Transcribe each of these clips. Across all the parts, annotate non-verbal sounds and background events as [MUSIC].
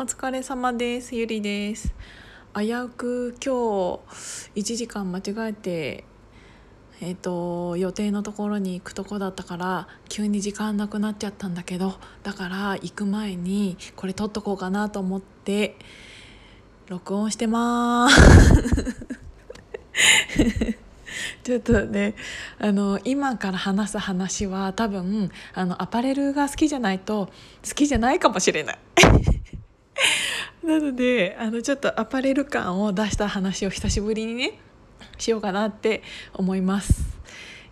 お疲れ様です。ゆりです。危うく今日1時間間違えてえっ、と予定のところに行くとこだったから急に時間なくなっちゃったんだけどだから行く前にこれ撮っとこうかなと思って録音してます。[LAUGHS] ちょっとねあの今から話す話は多分あのアパレルが好きじゃないと好きじゃないかもしれない。[LAUGHS] なのであのちょっとアパレル感を出した話を久しぶりにねしようかなって思います。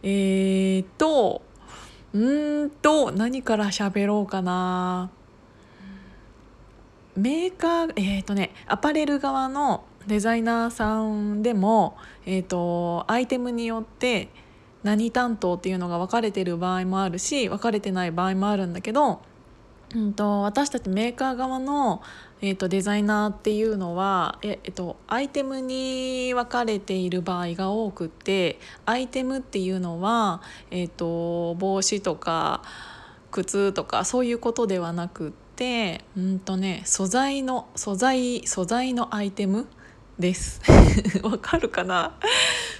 えー、っとうんと何から喋ろうかな。メーカーえー、っとねアパレル側のデザイナーさんでも、えーと、アイテムによって何担当っていうのが分かれてる場合もあるし分かれてない場合もあるんだけど、うんと、私たちメーカー側の、えーと、デザイナーっていうのはえ、えー、とアイテムに分かれている場合が多くてアイテムっていうのは、えー、と帽子とか靴とかそういうことではなくてうんとね素材の素材素材のアイテムです。[LAUGHS] わかるかな？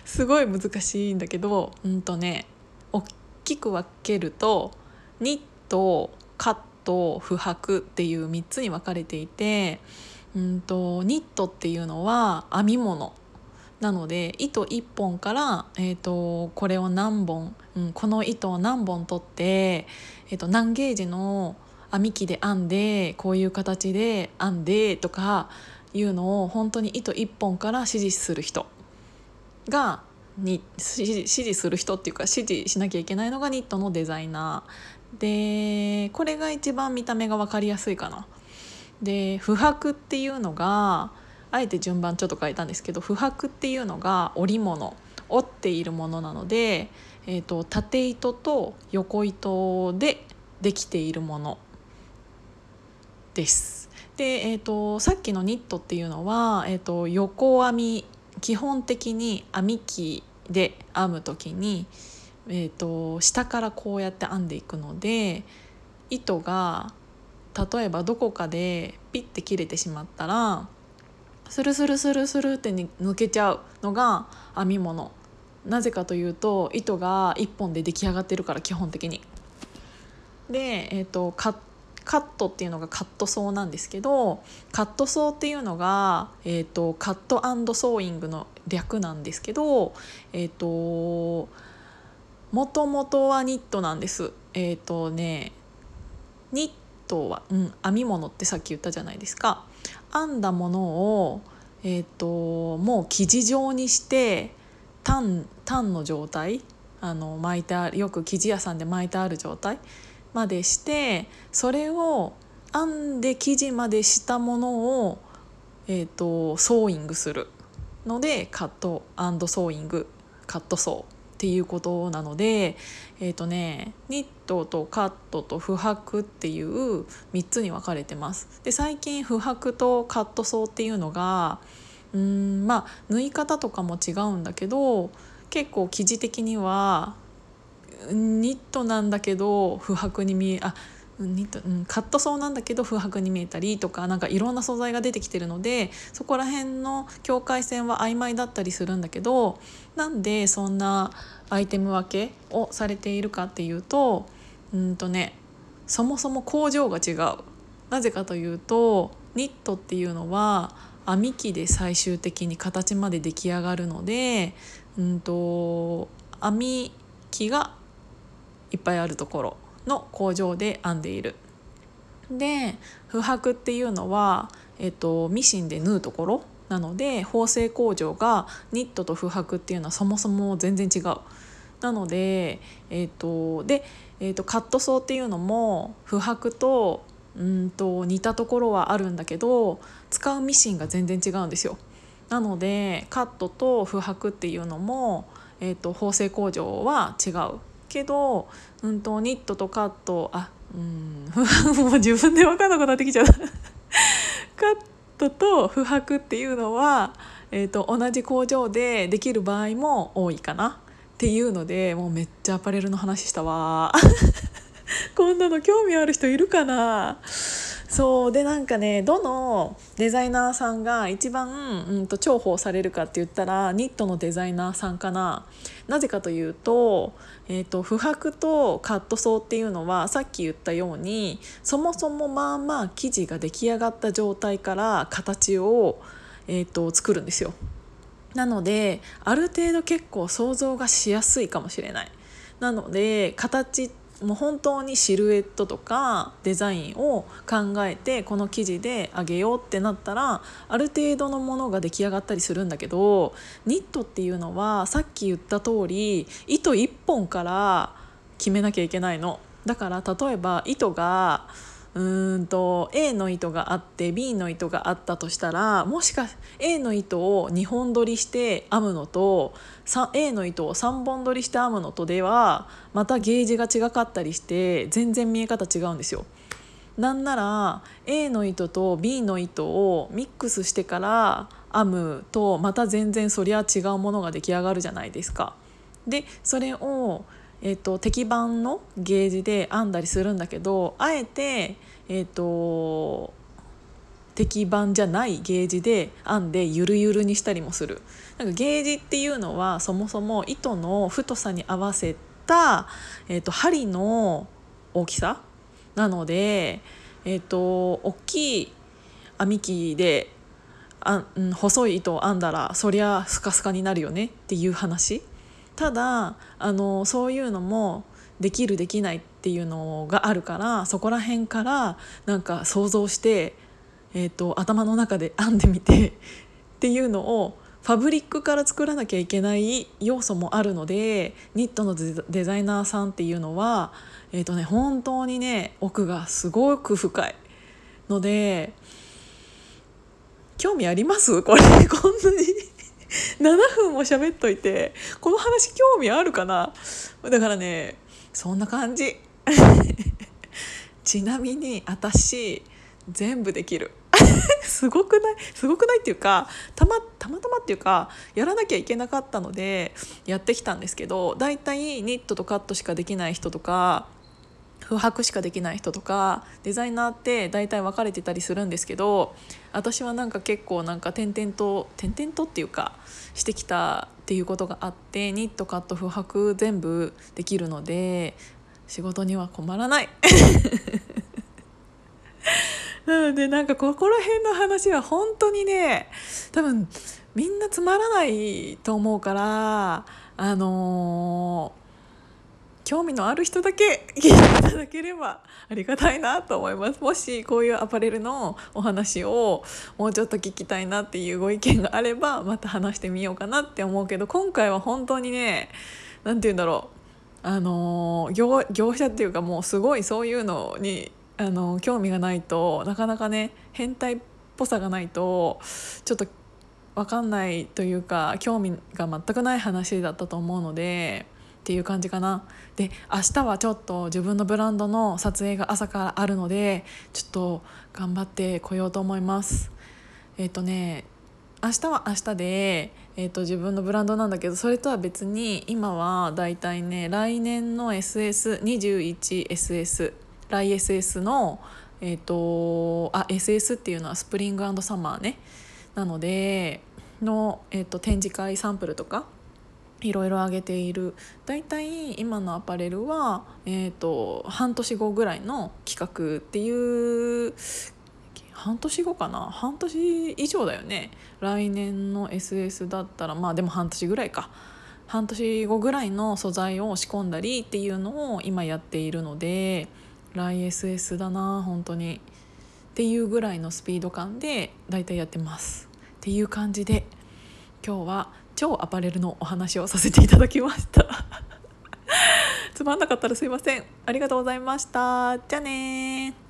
すごい難しいんだけどうんとね大きく分けるとニットカットと不白っていう3つに分かれていてうんとニットっていうのは編み物なので糸1本から、えーと、これを何本、うん、この糸を何本取って、えーと何ゲージの編み機で編んでこういう形で編んでとかいうのを本当に糸一本から指示する人がに指示する人っていうか指示しなきゃいけないのがニットのデザイナーでこれが一番見た目が分かりやすいかな。で不白っていうのがあえて順番ちょっと変えたんですけど不白っていうのが織物織っているものなので、えーと縦糸と横糸でできているものです。で、えーと、さっきのニットっていうのは、えーと、横編み基本的に編み機で編む時に、えーと、下からこうやって編んでいくので糸が例えばどこかでピッて切れてしまったらスルスルスルスルって抜けちゃうのが編み物なぜかというと糸が1本で出来上がってるから基本的に。で、えーと、とカッカットっていうのがカットソーなんですけどカットソーっていうのが、えーと、カットソーイングの略なんですけどえっ、ー、ともともとはニットなんです。えっ、ー、とねニットは、うん、編み物ってさっき言ったじゃないですか。編んだものを、えーと、もう生地状にしてタンタンの状態あの巻いてあるよく生地屋さんで巻いてある状態までしてそれを編んで生地までしたものを、えーと、ソーイングするのでカットソーイングカットソーっていうことなのでえっ、ー、とねニットとカットと不白っていう3つに分かれてます。で最近不白とカット層っていうのがうんまあ縫い方とかも違うんだけど結構生地的にはニットなんだけど不白に見えあニット、うん、カットソーなんだけど不白に見えたりとかなんかいろんな素材が出てきてるのでそこら辺の境界線は曖昧だったりするんだけどなんでそんなアイテム分けをされているかっていうとうんとねそもそも工場が違う。なぜかというとニットっていうのは編み機で最終的に形まで出来上がるので、うんと編み機がいっぱいあるところの工場で編んでいる。で不白っていうのは、えっと、ミシンで縫うところなので縫製工場がニットと不白っていうのはそもそも全然違う。なので、えっとでえっと、カットソーっていうのも不白とうんと似たところはあるんだけど使うミシンが全然違うんですよ。なのでカットと不白っていうのも、えっと、縫製工場は違うけど、うんと、ニットとカットあうん [LAUGHS] もう自分で分かんなくなってきちゃった。[LAUGHS] カットと不白っていうのは、えーと、同じ工場でできる場合も多いかなっていうのでもうめっちゃアパレルの話したわ [LAUGHS] こんなの興味ある人いるかな？そうでなんかねどのデザイナーさんが一番、うん、と重宝されるかって言ったらニットのデザイナーさんかななぜかというと,、えーと、不白とカットソーっていうのはさっき言ったようにそもそもまあまあ生地が出来上がった状態から形を、えーと作るんですよ。なのである程度結構想像がしやすいかもしれない。なので形もう本当にシルエットとかデザインを考えてこの生地であげようってなったらある程度のものが出来上がったりするんだけどニットっていうのはさっき言った通り糸1本から決めなきゃいけないの。だから例えば糸がうんと A の糸があって B の糸があったとしたらもしか A の糸を2本取りして編むのと A の糸を3本取りして編むのとではまたゲージが違かったりして全然見え方違うんですよ。なんなら A の糸と B の糸をミックスしてから編むとまた全然そりゃ違うものが出来上がるじゃないですか。でそれをえーと、適板のゲージで編んだりするんだけどあえて、えーと、適板じゃないゲージで編んでゆるゆるにしたりもするなんかゲージっていうのはそもそも糸の太さに合わせた、えーと、針の大きさ？なので、えー、と大きい編み機であ、うん、細い糸を編んだらそりゃスカスカになるよねっていう話。ただあのそういうのもできるできないっていうのがあるからそこら辺からなんか想像して、えーと、頭の中で編んでみてっていうのをファブリックから作らなきゃいけない要素もあるのでニットのデザイナーさんっていうのは、えーとね、本当にね奥がすごく深いので興味あります？これこんなに？[LAUGHS] 7分も喋っといてこの話興味あるかな？だからねそんな感じ。[LAUGHS] ちなみに私全部できる。[LAUGHS] すごくない？すごくないっていうかたまたまたまっていうかやらなきゃいけなかったのでやってきたんですけどだいたいニットとカットしかできない人とか不白しかできない人とかデザイナーって大体分かれてたりするんですけど私はなんか結構なんか点々と点々とっていうかしてきたっていうことがあってニットカット不白全部できるので仕事には困らない。[LAUGHS] なのでなんかここら辺の話は本当にね多分みんなつまらないと思うからあの興味のある人だけ聞いていただければありがたいなと思いますもしこういうアパレルのお話をもうちょっと聞きたいなっていうご意見があればまた話してみようかなって思うけど今回は本当にね何て言うんだろうあの業業者っていうかもうすごいそういうのにあの興味がないとなかなかね変態っぽさがないとちょっと分かんないというか興味が全くない話だったと思うので。っていう感じかな。で明日はちょっと自分のブランドの撮影が朝からあるのでちょっと頑張ってこようと思います。えっ、ー、とね明日は明日で、えーと、自分のブランドなんだけどそれとは別に今はだいたいね来年の SS21SS 来 SS のえっ、ー、とあ SS っていうのはスプリングサマーね。なのでの、えーと展示会サンプルとかいろいろ上げている。大体今のアパレルは、えーと、半年後ぐらいの企画っていう半年後かな？半年以上だよね。来年の SS だったらまあでも半年ぐらいか。半年後ぐらいの素材を仕込んだりっていうのを今やっているので来 SS だな本当に。っていうぐらいのスピード感で大体やってます。っていう感じで今日は超アパレルのお話をさせていただきました。[LAUGHS] つまんなかったらすいません。ありがとうございました。じゃあね